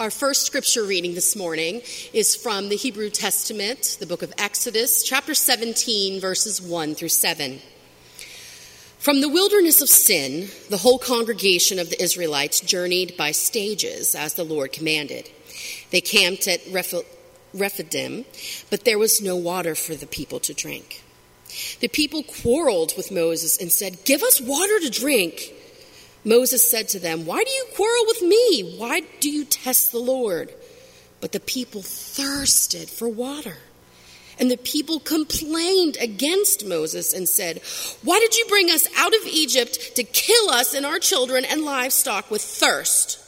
Our first scripture reading this morning is from the Hebrew Testament, the book of Exodus, chapter 17, verses 1 through 7. From the wilderness of sin, the whole congregation of the Israelites journeyed by stages as the Lord commanded. They camped at Rephidim, but there was no water for the people to drink. The people quarreled with Moses and said, Give us water to drink. Moses said to them, Why do you quarrel with me? Why do you test the Lord? But the people thirsted for water. And the people complained against Moses and said, Why did you bring us out of Egypt to kill us and our children and livestock with thirst?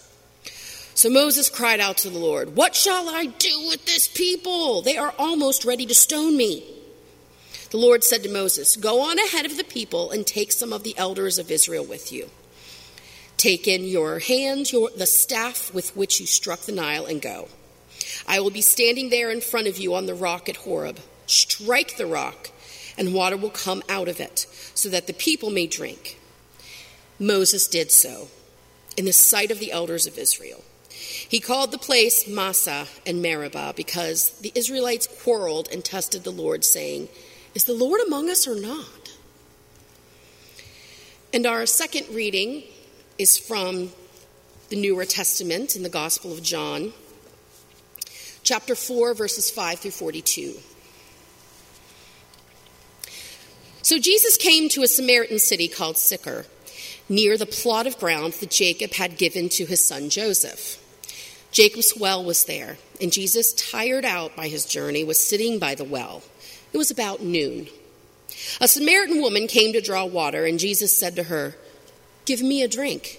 So Moses cried out to the Lord, What shall I do with this people? They are almost ready to stone me. The Lord said to Moses, Go on ahead of the people and take some of the elders of Israel with you. Take in your hand your, the staff with which you struck the Nile and go. I will be standing there in front of you on the rock at Horeb. Strike the rock, and water will come out of it, so that the people may drink. Moses did so in the sight of the elders of Israel. He called the place Massah and Meribah because the Israelites quarreled and tested the Lord, saying, Is the Lord among us or not? And our second reading is from the Newer Testament in the Gospel of John, chapter 4, verses 5 through 42. So Jesus came to a Samaritan city called Sychar, near the plot of ground that Jacob had given to his son Joseph. Jacob's well was there, and Jesus, tired out by his journey, was sitting by the well. It was about noon. A Samaritan woman came to draw water, and Jesus said to her, Give me a drink.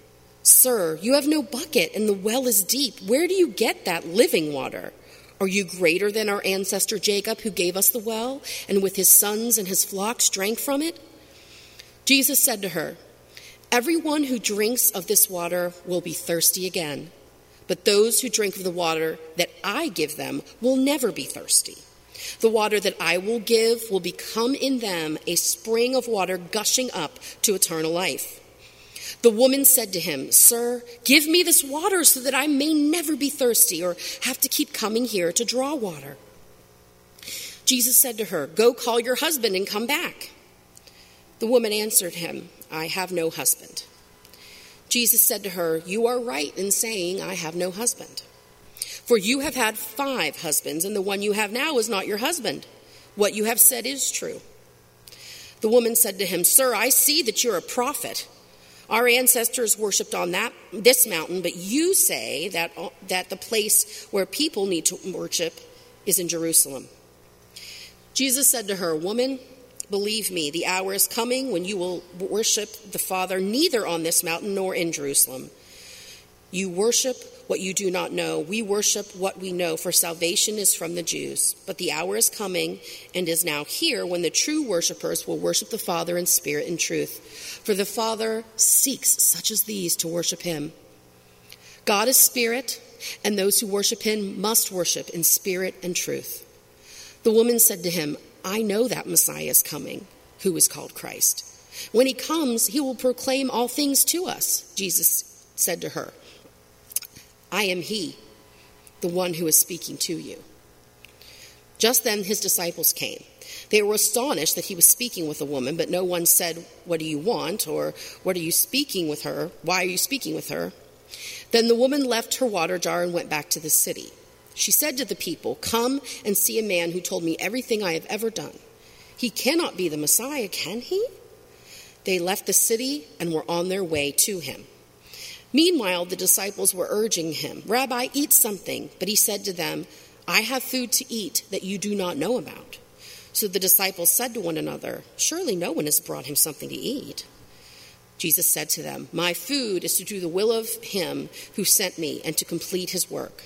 Sir, you have no bucket, and the well is deep. Where do you get that living water? Are you greater than our ancestor Jacob, who gave us the well, and with his sons and his flocks drank from it? Jesus said to her, Everyone who drinks of this water will be thirsty again, but those who drink of the water that I give them will never be thirsty. The water that I will give will become in them a spring of water gushing up to eternal life. The woman said to him, Sir, give me this water so that I may never be thirsty or have to keep coming here to draw water. Jesus said to her, Go call your husband and come back. The woman answered him, I have no husband. Jesus said to her, You are right in saying, I have no husband. For you have had five husbands, and the one you have now is not your husband. What you have said is true. The woman said to him, Sir, I see that you're a prophet. Our ancestors worshipped on that, this mountain, but you say that, uh, that the place where people need to worship is in Jerusalem. Jesus said to her, Woman, Believe me, the hour is coming when you will worship the Father neither on this mountain nor in Jerusalem. You worship what you do not know. We worship what we know, for salvation is from the Jews. But the hour is coming and is now here when the true worshippers will worship the Father in spirit and truth. For the Father seeks such as these to worship him. God is spirit, and those who worship him must worship in spirit and truth. The woman said to him, I know that Messiah is coming, who is called Christ. When he comes, he will proclaim all things to us, Jesus said to her. I am he, the one who is speaking to you. Just then his disciples came. They were astonished that he was speaking with a woman, but no one said, What do you want? or What are you speaking with her? Why are you speaking with her? Then the woman left her water jar and went back to the city. She said to the people, Come and see a man who told me everything I have ever done. He cannot be the Messiah, can he? They left the city and were on their way to him. Meanwhile, the disciples were urging him, Rabbi, eat something. But he said to them, I have food to eat that you do not know about. So the disciples said to one another, Surely no one has brought him something to eat. Jesus said to them, My food is to do the will of him who sent me and to complete his work.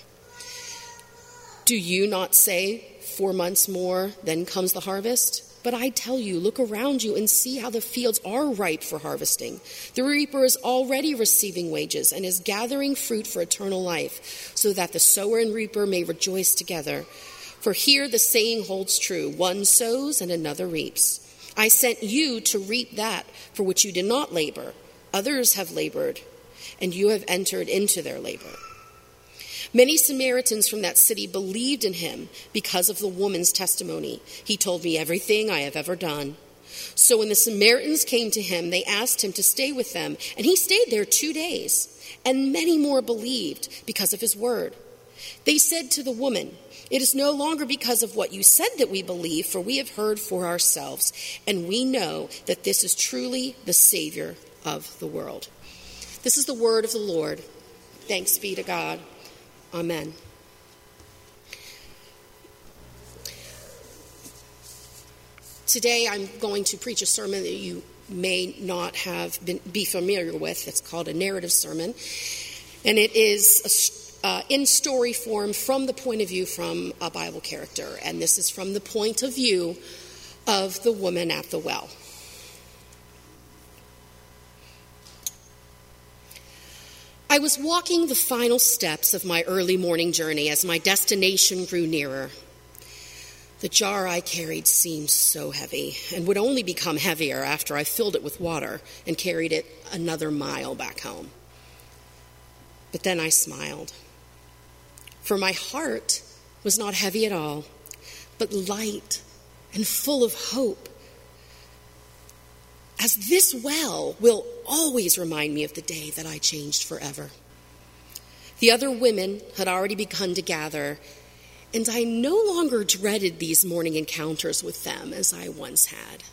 Do you not say, Four months more, then comes the harvest? But I tell you, look around you and see how the fields are ripe for harvesting. The reaper is already receiving wages and is gathering fruit for eternal life, so that the sower and reaper may rejoice together. For here the saying holds true one sows and another reaps. I sent you to reap that for which you did not labor. Others have labored, and you have entered into their labor. Many Samaritans from that city believed in him because of the woman's testimony. He told me everything I have ever done. So when the Samaritans came to him, they asked him to stay with them, and he stayed there two days. And many more believed because of his word. They said to the woman, It is no longer because of what you said that we believe, for we have heard for ourselves, and we know that this is truly the Savior of the world. This is the word of the Lord. Thanks be to God. Amen. Today I'm going to preach a sermon that you may not have been, be familiar with. It's called a narrative sermon, and it is a, uh, in story form from the point of view from a Bible character, and this is from the point of view of the woman at the well. I was walking the final steps of my early morning journey as my destination grew nearer. The jar I carried seemed so heavy and would only become heavier after I filled it with water and carried it another mile back home. But then I smiled, for my heart was not heavy at all, but light and full of hope as this well will always remind me of the day that I changed forever. The other women had already begun to gather, and I no longer dreaded these morning encounters with them as I once had.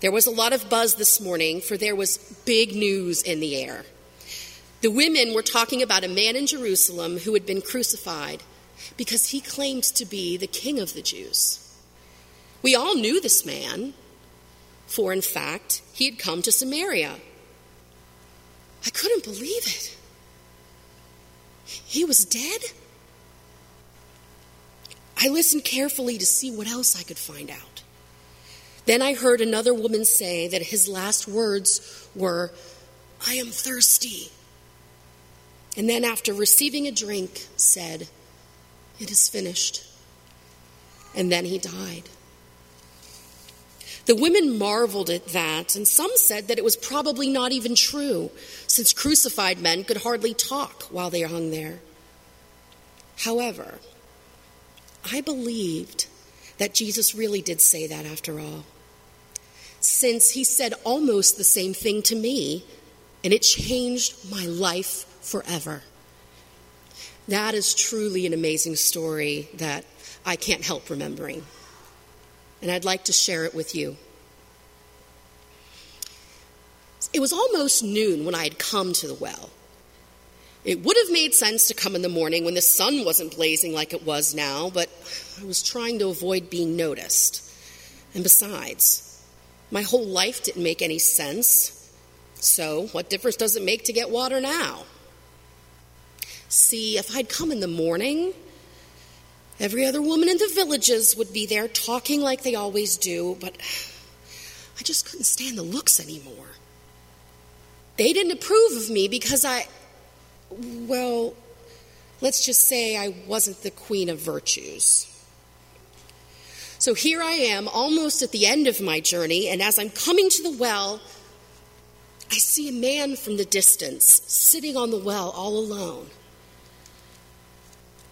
There was a lot of buzz this morning, for there was big news in the air. The women were talking about a man in Jerusalem who had been crucified because he claimed to be the king of the Jews. We all knew this man for in fact, he had come to Samaria. I couldn't believe it. He was dead? I listened carefully to see what else I could find out. Then I heard another woman say that his last words were, I am thirsty. And then, after receiving a drink, said, It is finished. And then he died. The women marveled at that, and some said that it was probably not even true, since crucified men could hardly talk while they hung there. However, I believed that Jesus really did say that after all, since he said almost the same thing to me, and it changed my life forever. That is truly an amazing story that I can't help remembering and I'd like to share it with you. It was almost noon when I had come to the well. It would have made sense to come in the morning when the sun wasn't blazing like it was now, but I was trying to avoid being noticed. And besides, my whole life didn't make any sense. So, what difference does it make to get water now? See, if I'd come in the morning, Every other woman in the villages would be there talking like they always do, but I just couldn't stand the looks anymore. They didn't approve of me because I, well, let's just say I wasn't the queen of virtues. So here I am, almost at the end of my journey, and as I'm coming to the well, I see a man from the distance sitting on the well all alone.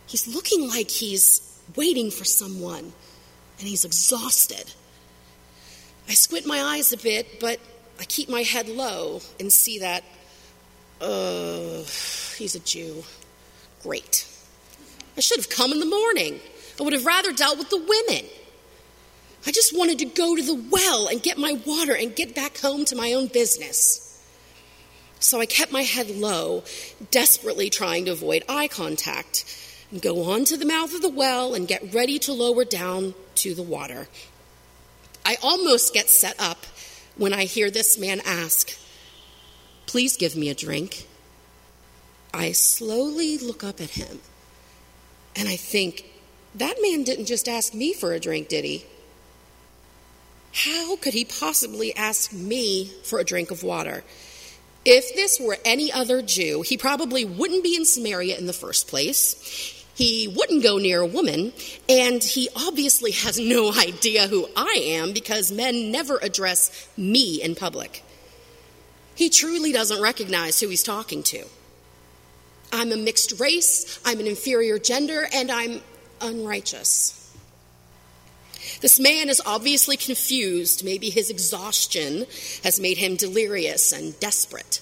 He's looking like he's waiting for someone, and he's exhausted. I squint my eyes a bit, but I keep my head low and see that, uh, he's a Jew. Great. I should have come in the morning. I would have rather dealt with the women. I just wanted to go to the well and get my water and get back home to my own business. So I kept my head low, desperately trying to avoid eye contact and go on to the mouth of the well and get ready to lower down to the water. I almost get set up when I hear this man ask, Please give me a drink. I slowly look up at him and I think, that man didn't just ask me for a drink, did he? How could he possibly ask me for a drink of water? If this were any other Jew, he probably wouldn't be in Samaria in the first place. He wouldn't go near a woman, and he obviously has no idea who I am because men never address me in public. He truly doesn't recognize who he's talking to. I'm a mixed race, I'm an inferior gender, and I'm unrighteous. This man is obviously confused. Maybe his exhaustion has made him delirious and desperate.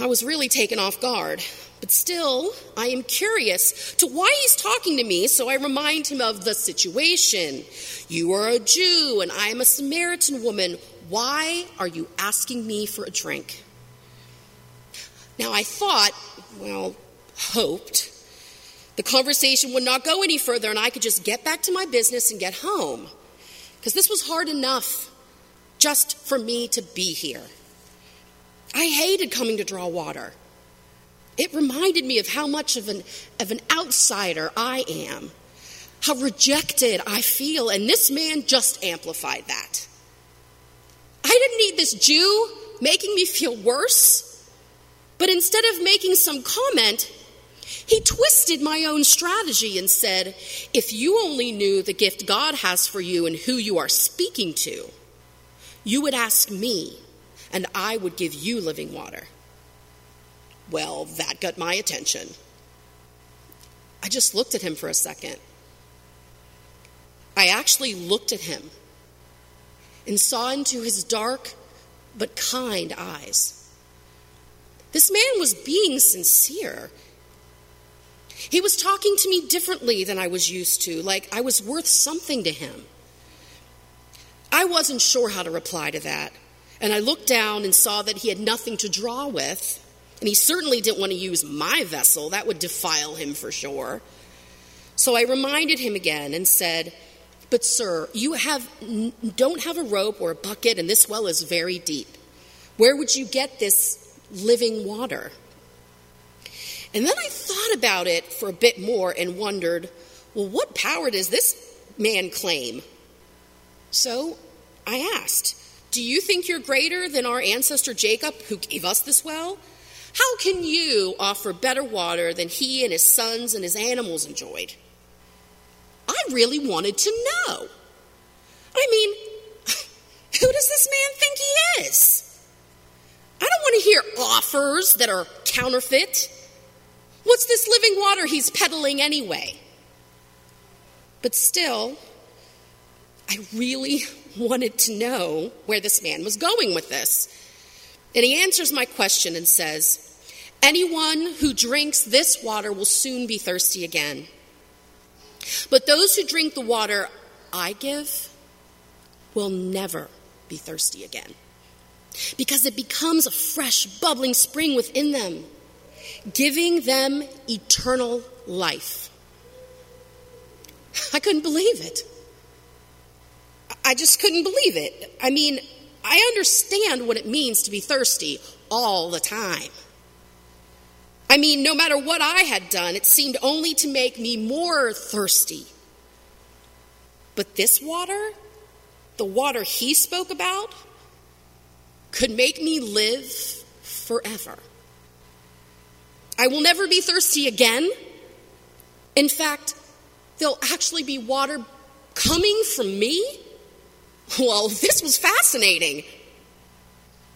I was really taken off guard, but still, I am curious to why he's talking to me, so I remind him of the situation. You are a Jew, and I am a Samaritan woman. Why are you asking me for a drink? Now, I thought, well, hoped, the conversation would not go any further and I could just get back to my business and get home. Because this was hard enough just for me to be here. I hated coming to draw water. It reminded me of how much of an, of an outsider I am, how rejected I feel, and this man just amplified that. I didn't need this Jew making me feel worse. But instead of making some comment, he twisted my own strategy and said, If you only knew the gift God has for you and who you are speaking to, you would ask me, and I would give you living water. Well, that got my attention. I just looked at him for a second. I actually looked at him and saw into his dark but kind eyes. This man was being sincere. He was talking to me differently than I was used to, like I was worth something to him. I wasn't sure how to reply to that, and I looked down and saw that he had nothing to draw with, and he certainly didn't want to use my vessel. That would defile him for sure. So I reminded him again and said, But, sir, you have, don't have a rope or a bucket, and this well is very deep. Where would you get this living water. And then I thought about it for a bit more and wondered, well, what power does this man claim? So I asked, Do you think you're greater than our ancestor Jacob, who gave us this well? How can you offer better water than he and his sons and his animals enjoyed? I really wanted to know. I mean, who does this man think he is? I don't want to hear offers that are counterfeit. What's this living water he's peddling anyway? But still, I really wanted to know where this man was going with this. And he answers my question and says, Anyone who drinks this water will soon be thirsty again. But those who drink the water I give will never be thirsty again because it becomes a fresh, bubbling spring within them, giving them eternal life. I couldn't believe it. I just couldn't believe it. I mean, I understand what it means to be thirsty all the time. I mean, no matter what I had done, it seemed only to make me more thirsty. But this water, the water he spoke about, could make me live forever. I will never be thirsty again. In fact, there'll actually be water coming from me. Well, this was fascinating.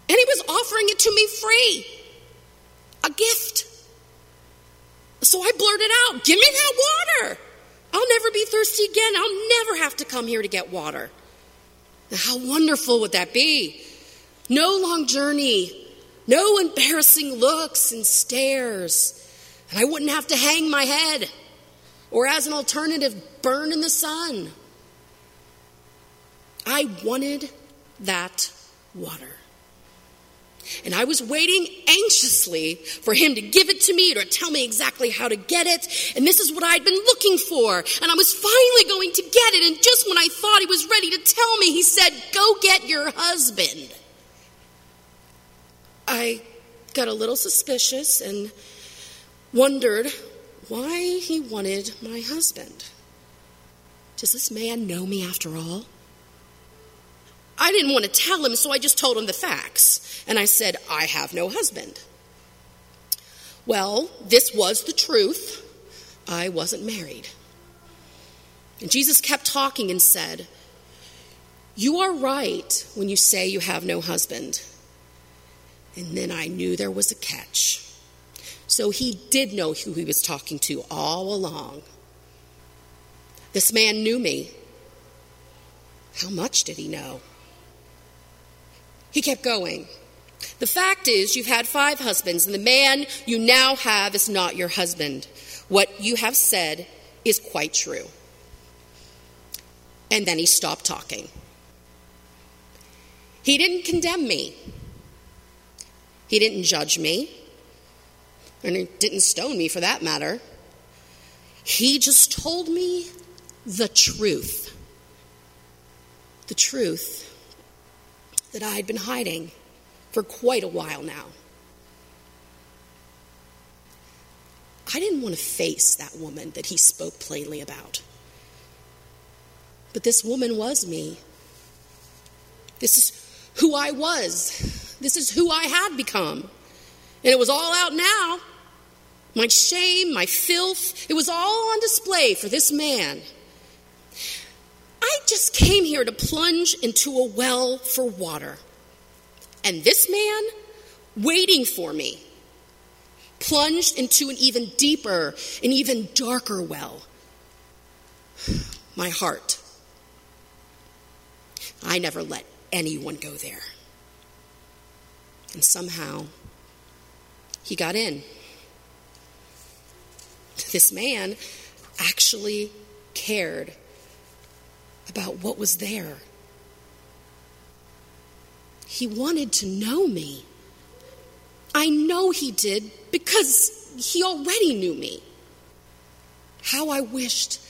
And he was offering it to me free a gift. So I blurted out, Give me that water. I'll never be thirsty again. I'll never have to come here to get water. Now, how wonderful would that be? No long journey, no embarrassing looks and stares. And I wouldn't have to hang my head or, as an alternative, burn in the sun. I wanted that water. And I was waiting anxiously for him to give it to me or tell me exactly how to get it. And this is what I'd been looking for. And I was finally going to get it. And just when I thought he was ready to tell me, he said, Go get your husband. I got a little suspicious and wondered why he wanted my husband. Does this man know me after all? I didn't want to tell him, so I just told him the facts. And I said, I have no husband. Well, this was the truth. I wasn't married. And Jesus kept talking and said, You are right when you say you have no husband. And then I knew there was a catch. So he did know who he was talking to all along. This man knew me. How much did he know? He kept going. The fact is, you've had five husbands, and the man you now have is not your husband. What you have said is quite true. And then he stopped talking. He didn't condemn me, he didn't judge me, and he didn't stone me for that matter. He just told me the truth. The truth that I had been hiding for quite a while now. I didn't want to face that woman that he spoke plainly about. But this woman was me. This is who I was. This is who I had become. And it was all out now. My shame, my filth, it was all on display for this man. I just came here to plunge into a well for water. And this man, waiting for me, plunged into an even deeper an even darker well. My heart. I never let anyone go there. And somehow, he got in. This man actually cared about what was there. He wanted to know me. I know he did because he already knew me. How I wished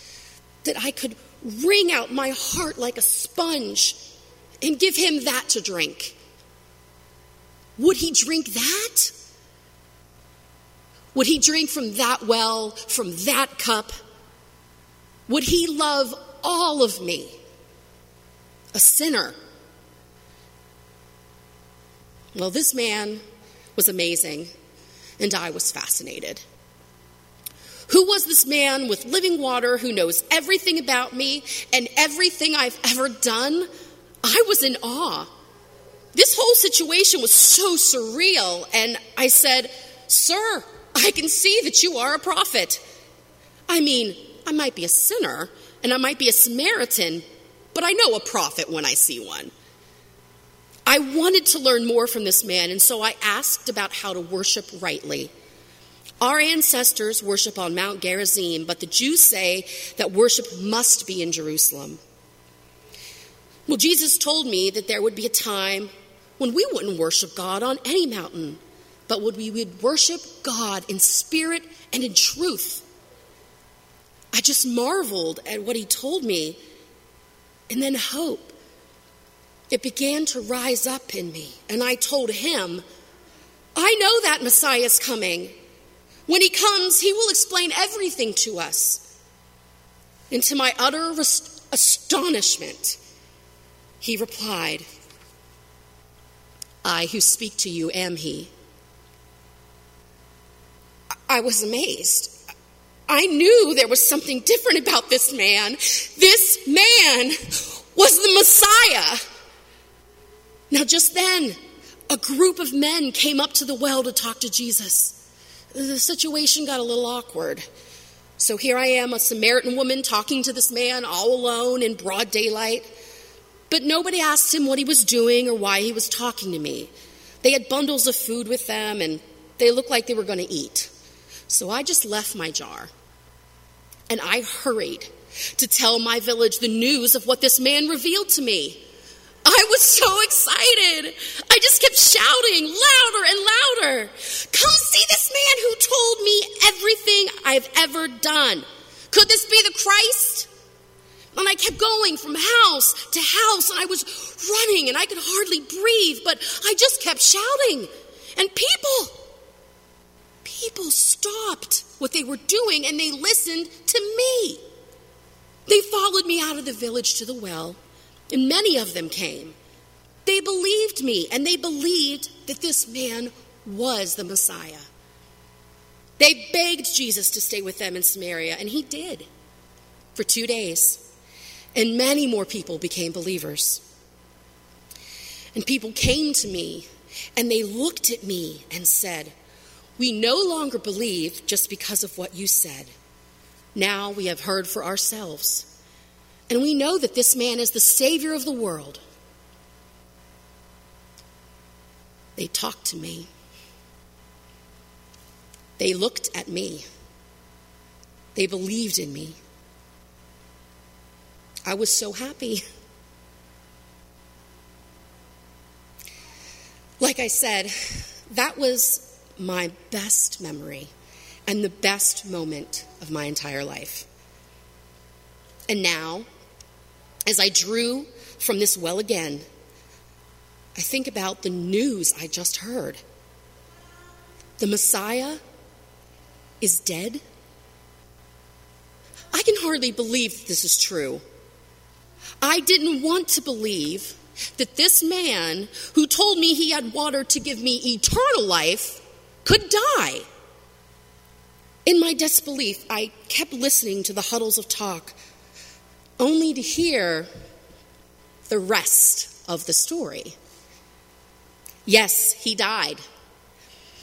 that I could wring out my heart like a sponge and give him that to drink. Would he drink that? Would he drink from that well, from that cup? Would he love all of me, a sinner? Well, this man was amazing, and I was fascinated. Who was this man with living water who knows everything about me and everything I've ever done? I was in awe. This whole situation was so surreal, and I said, Sir, I can see that you are a prophet. I mean, I might be a sinner and I might be a Samaritan, but I know a prophet when I see one. I wanted to learn more from this man, and so I asked about how to worship rightly. Our ancestors worship on Mount Gerizim, but the Jews say that worship must be in Jerusalem. Well, Jesus told me that there would be a time when we wouldn't worship God on any mountain, but would we would worship God in spirit and in truth. I just marveled at what he told me. And then hope it began to rise up in me. And I told him, I know that Messiah is coming. When he comes, he will explain everything to us. And to my utter astonishment, he replied, I who speak to you am he. I was amazed. I knew there was something different about this man. This man was the Messiah. Now, just then, a group of men came up to the well to talk to Jesus. The situation got a little awkward. So here I am, a Samaritan woman, talking to this man all alone in broad daylight. But nobody asked him what he was doing or why he was talking to me. They had bundles of food with them and they looked like they were going to eat. So I just left my jar and I hurried to tell my village the news of what this man revealed to me. I was so excited. I just kept shouting louder and louder. Come see this man who told me everything I've ever done. Could this be the Christ? And I kept going from house to house, and I was running, and I could hardly breathe, but I just kept shouting. And people, people stopped what they were doing and they listened to me. They followed me out of the village to the well, and many of them came. They believed me, and they believed that this man was the Messiah. They begged Jesus to stay with them in Samaria, and he did for two days. And many more people became believers. And people came to me and they looked at me and said, We no longer believe just because of what you said. Now we have heard for ourselves. And we know that this man is the Savior of the world. They talked to me. They looked at me. They believed in me. I was so happy. Like I said, that was my best memory and the best moment of my entire life. And now, as I drew from this well again, I think about the news I just heard. The Messiah is dead? I can hardly believe this is true. I didn't want to believe that this man who told me he had water to give me eternal life could die. In my disbelief, I kept listening to the huddles of talk, only to hear the rest of the story. Yes, he died.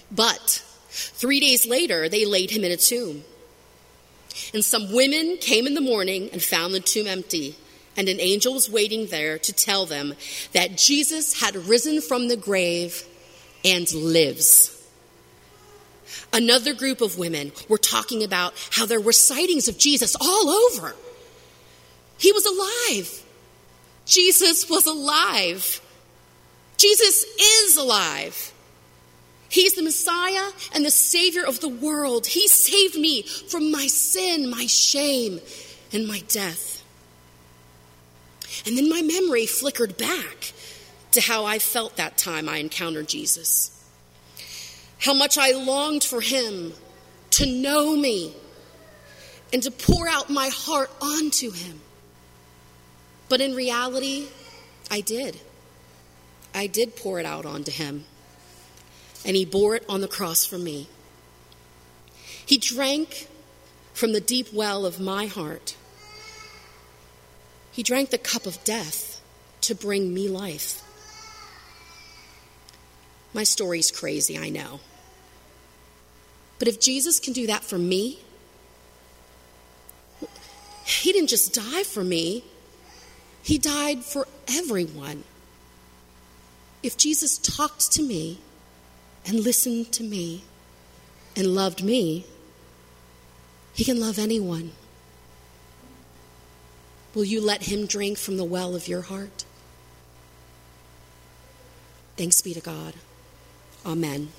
But three days later, they laid him in a tomb. And some women came in the morning and found the tomb empty and an angel was waiting there to tell them that Jesus had risen from the grave and lives. Another group of women were talking about how there were sightings of Jesus all over. He was alive. Jesus was alive. Jesus is alive. He's the Messiah and the Savior of the world. He saved me from my sin, my shame, and my death. And then my memory flickered back to how I felt that time I encountered Jesus. How much I longed for him to know me and to pour out my heart onto him. But in reality, I did. I did pour it out onto him. And he bore it on the cross for me. He drank from the deep well of my heart he drank the cup of death to bring me life. My story's crazy, I know. But if Jesus can do that for me, He didn't just die for me, He died for everyone. If Jesus talked to me and listened to me and loved me, He can love anyone. Will you let him drink from the well of your heart? Thanks be to God. Amen.